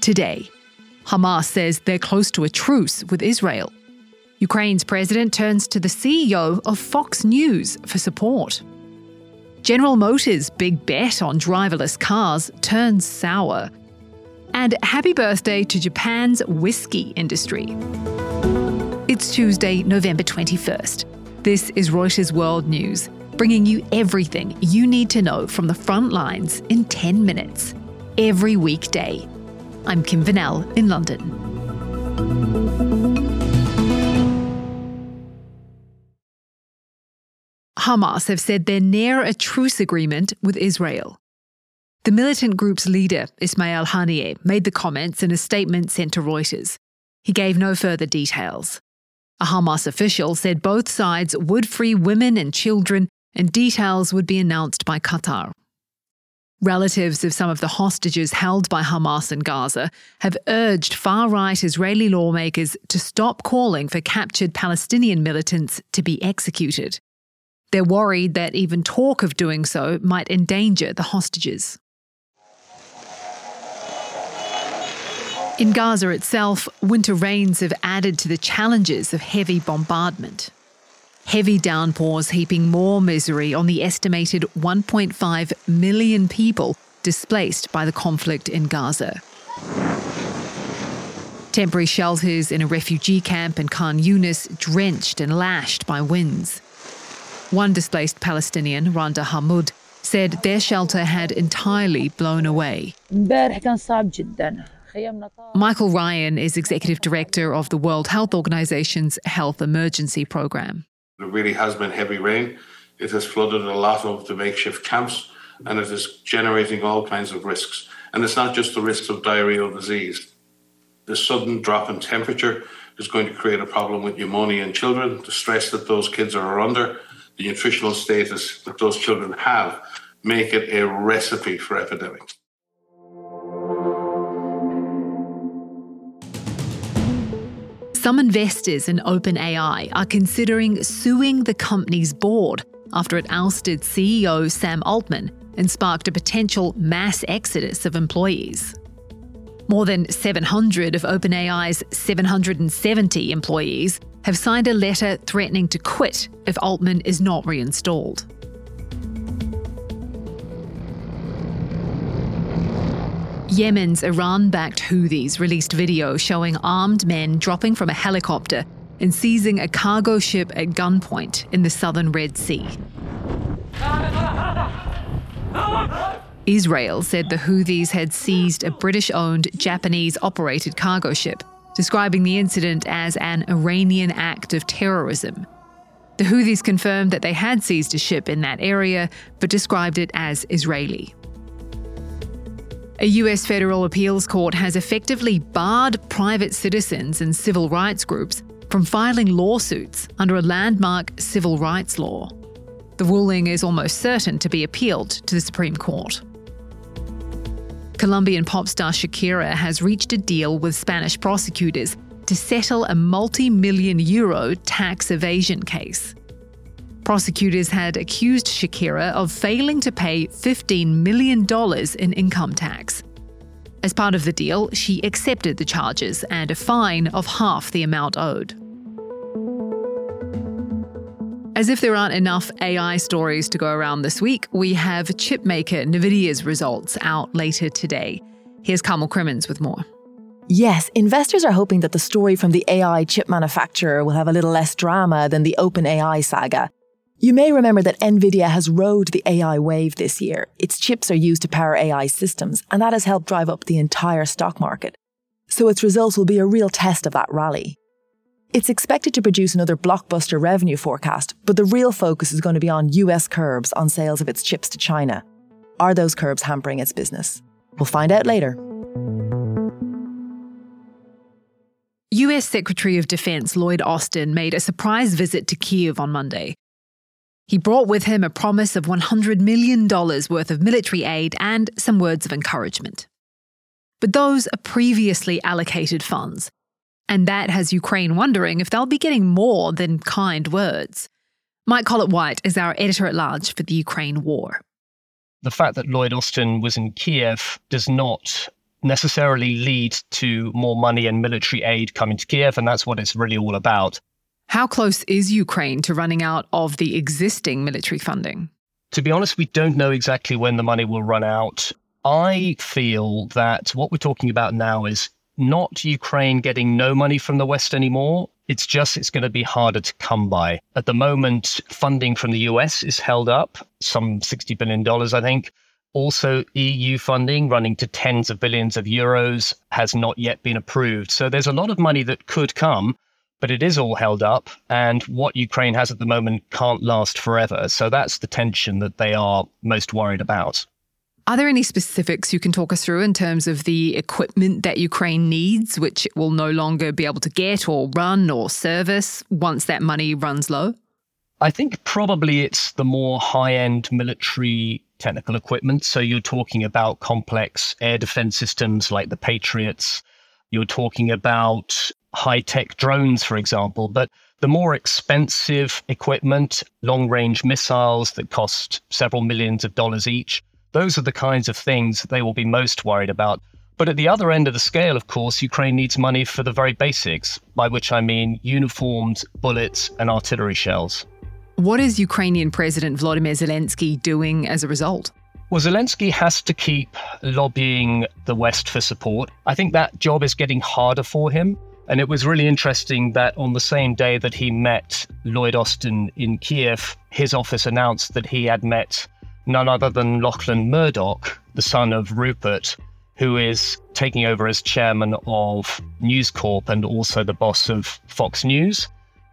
today. Hamas says they're close to a truce with Israel. Ukraine's president turns to the CEO of Fox News for support. General Motors' big bet on driverless cars turns sour. And happy birthday to Japan's whiskey industry. It's Tuesday, November 21st. This is Reuters World News, bringing you everything you need to know from the front lines in 10 minutes, every weekday. I'm Kim Vanell in London. Hamas have said they're near a truce agreement with Israel. The militant group's leader, Ismail Haniyeh, made the comments in a statement sent to Reuters. He gave no further details. A Hamas official said both sides would free women and children, and details would be announced by Qatar. Relatives of some of the hostages held by Hamas in Gaza have urged far right Israeli lawmakers to stop calling for captured Palestinian militants to be executed. They're worried that even talk of doing so might endanger the hostages. In Gaza itself, winter rains have added to the challenges of heavy bombardment. Heavy downpours heaping more misery on the estimated 1.5 million people displaced by the conflict in Gaza. Temporary shelters in a refugee camp in Khan Yunis drenched and lashed by winds. One displaced Palestinian, Randa Hamoud, said their shelter had entirely blown away. Michael Ryan is executive director of the World Health Organization's Health Emergency Program. There really has been heavy rain. It has flooded a lot of the makeshift camps and it is generating all kinds of risks. And it's not just the risks of diarrheal disease. The sudden drop in temperature is going to create a problem with pneumonia in children, the stress that those kids are under, the nutritional status that those children have make it a recipe for epidemics. Some investors in OpenAI are considering suing the company's board after it ousted CEO Sam Altman and sparked a potential mass exodus of employees. More than 700 of OpenAI's 770 employees have signed a letter threatening to quit if Altman is not reinstalled. Yemen's Iran backed Houthis released video showing armed men dropping from a helicopter and seizing a cargo ship at gunpoint in the southern Red Sea. Israel said the Houthis had seized a British owned, Japanese operated cargo ship describing the incident as an Iranian act of terrorism. The Houthis confirmed that they had seized a ship in that area, but described it as Israeli. A US federal appeals court has effectively barred private citizens and civil rights groups from filing lawsuits under a landmark civil rights law. The ruling is almost certain to be appealed to the Supreme Court. Colombian pop star Shakira has reached a deal with Spanish prosecutors to settle a multi million euro tax evasion case. Prosecutors had accused Shakira of failing to pay $15 million in income tax. As part of the deal, she accepted the charges and a fine of half the amount owed. As if there aren't enough AI stories to go around this week, we have chipmaker Nvidia's results out later today. Here's Carmel Crimmins with more. Yes, investors are hoping that the story from the AI chip manufacturer will have a little less drama than the OpenAI saga. You may remember that Nvidia has rode the AI wave this year. Its chips are used to power AI systems, and that has helped drive up the entire stock market. So its results will be a real test of that rally. It's expected to produce another blockbuster revenue forecast, but the real focus is going to be on US curbs on sales of its chips to China. Are those curbs hampering its business? We'll find out later. US Secretary of Defense Lloyd Austin made a surprise visit to Kiev on Monday. He brought with him a promise of $100 million worth of military aid and some words of encouragement. But those are previously allocated funds, and that has Ukraine wondering if they'll be getting more than kind words. Mike Collett White is our editor at large for the Ukraine war. The fact that Lloyd Austin was in Kiev does not necessarily lead to more money and military aid coming to Kiev, and that's what it's really all about. How close is Ukraine to running out of the existing military funding? To be honest, we don't know exactly when the money will run out. I feel that what we're talking about now is not Ukraine getting no money from the West anymore. It's just it's going to be harder to come by. At the moment, funding from the US is held up, some $60 billion, I think. Also, EU funding running to tens of billions of euros has not yet been approved. So there's a lot of money that could come, but it is all held up. And what Ukraine has at the moment can't last forever. So that's the tension that they are most worried about. Are there any specifics you can talk us through in terms of the equipment that Ukraine needs, which it will no longer be able to get or run or service once that money runs low? I think probably it's the more high end military technical equipment. So you're talking about complex air defense systems like the Patriots. You're talking about high tech drones, for example. But the more expensive equipment, long range missiles that cost several millions of dollars each, those are the kinds of things they will be most worried about. But at the other end of the scale, of course, Ukraine needs money for the very basics, by which I mean uniforms, bullets, and artillery shells. What is Ukrainian President Volodymyr Zelensky doing as a result? Well, Zelensky has to keep lobbying the West for support. I think that job is getting harder for him. And it was really interesting that on the same day that he met Lloyd Austin in Kiev, his office announced that he had met none other than Lachlan Murdoch, the son of Rupert, who is taking over as chairman of News Corp and also the boss of Fox News.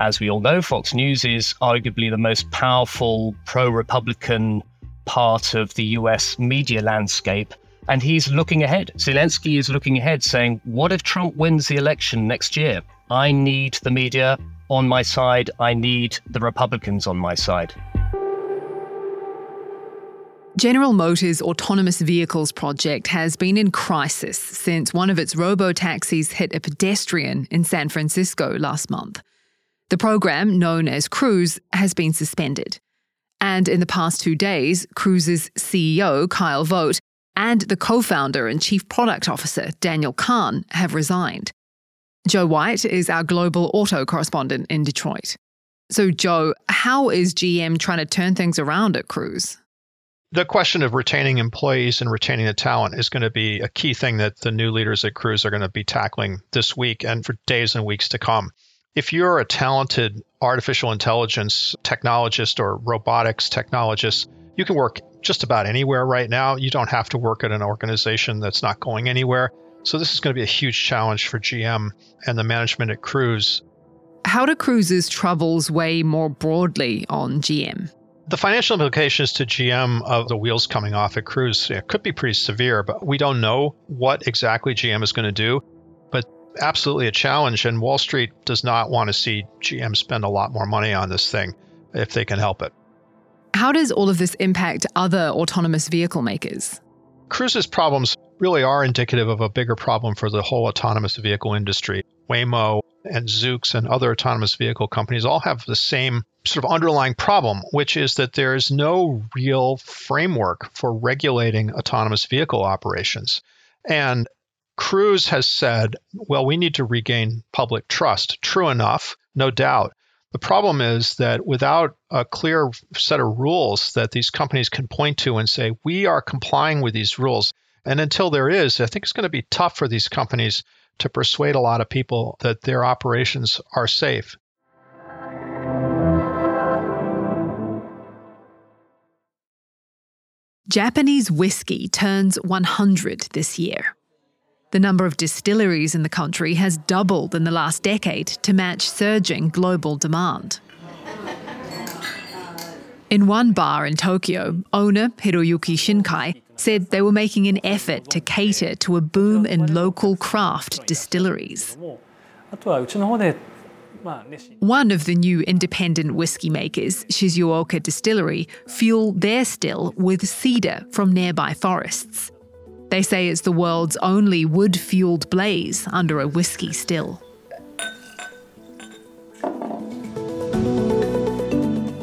As we all know, Fox News is arguably the most powerful pro Republican part of the US media landscape. And he's looking ahead. Zelensky is looking ahead, saying, What if Trump wins the election next year? I need the media on my side. I need the Republicans on my side. General Motors' autonomous vehicles project has been in crisis since one of its robo taxis hit a pedestrian in San Francisco last month. The program, known as Cruise, has been suspended. And in the past two days, Cruise's CEO, Kyle Vogt, and the co founder and chief product officer, Daniel Kan, have resigned. Joe White is our global auto correspondent in Detroit. So, Joe, how is GM trying to turn things around at Cruise? The question of retaining employees and retaining the talent is going to be a key thing that the new leaders at Cruise are going to be tackling this week and for days and weeks to come if you're a talented artificial intelligence technologist or robotics technologist, you can work just about anywhere right now. You don't have to work at an organization that's not going anywhere. So, this is going to be a huge challenge for GM and the management at Cruise. How do Cruise's troubles weigh more broadly on GM? The financial implications to GM of the wheels coming off at Cruise could be pretty severe, but we don't know what exactly GM is going to do But absolutely a challenge, and Wall Street does not want to see GM spend a lot more money on this thing if they can help it. How does all of this impact other autonomous vehicle makers? Cruise's problems really are indicative of a bigger problem for the whole autonomous vehicle industry. Waymo and Zoox and other autonomous vehicle companies all have the same sort of underlying problem, which is that there is no real framework for regulating autonomous vehicle operations. And Cruise has said, well, we need to regain public trust. True enough, no doubt. The problem is that without a clear set of rules that these companies can point to and say, we are complying with these rules, and until there is, I think it's going to be tough for these companies to persuade a lot of people that their operations are safe. Japanese whiskey turns 100 this year. The number of distilleries in the country has doubled in the last decade to match surging global demand. In one bar in Tokyo, owner Hiroyuki Shinkai said they were making an effort to cater to a boom in local craft distilleries. One of the new independent whiskey makers, Shizuoka Distillery, fuel their still with cedar from nearby forests. They say it's the world's only wood fueled blaze under a whiskey still.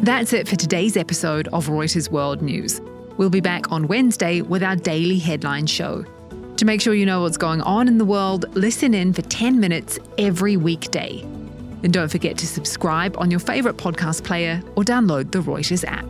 That's it for today's episode of Reuters World News. We'll be back on Wednesday with our daily headline show. To make sure you know what's going on in the world, listen in for 10 minutes every weekday. And don't forget to subscribe on your favourite podcast player or download the Reuters app.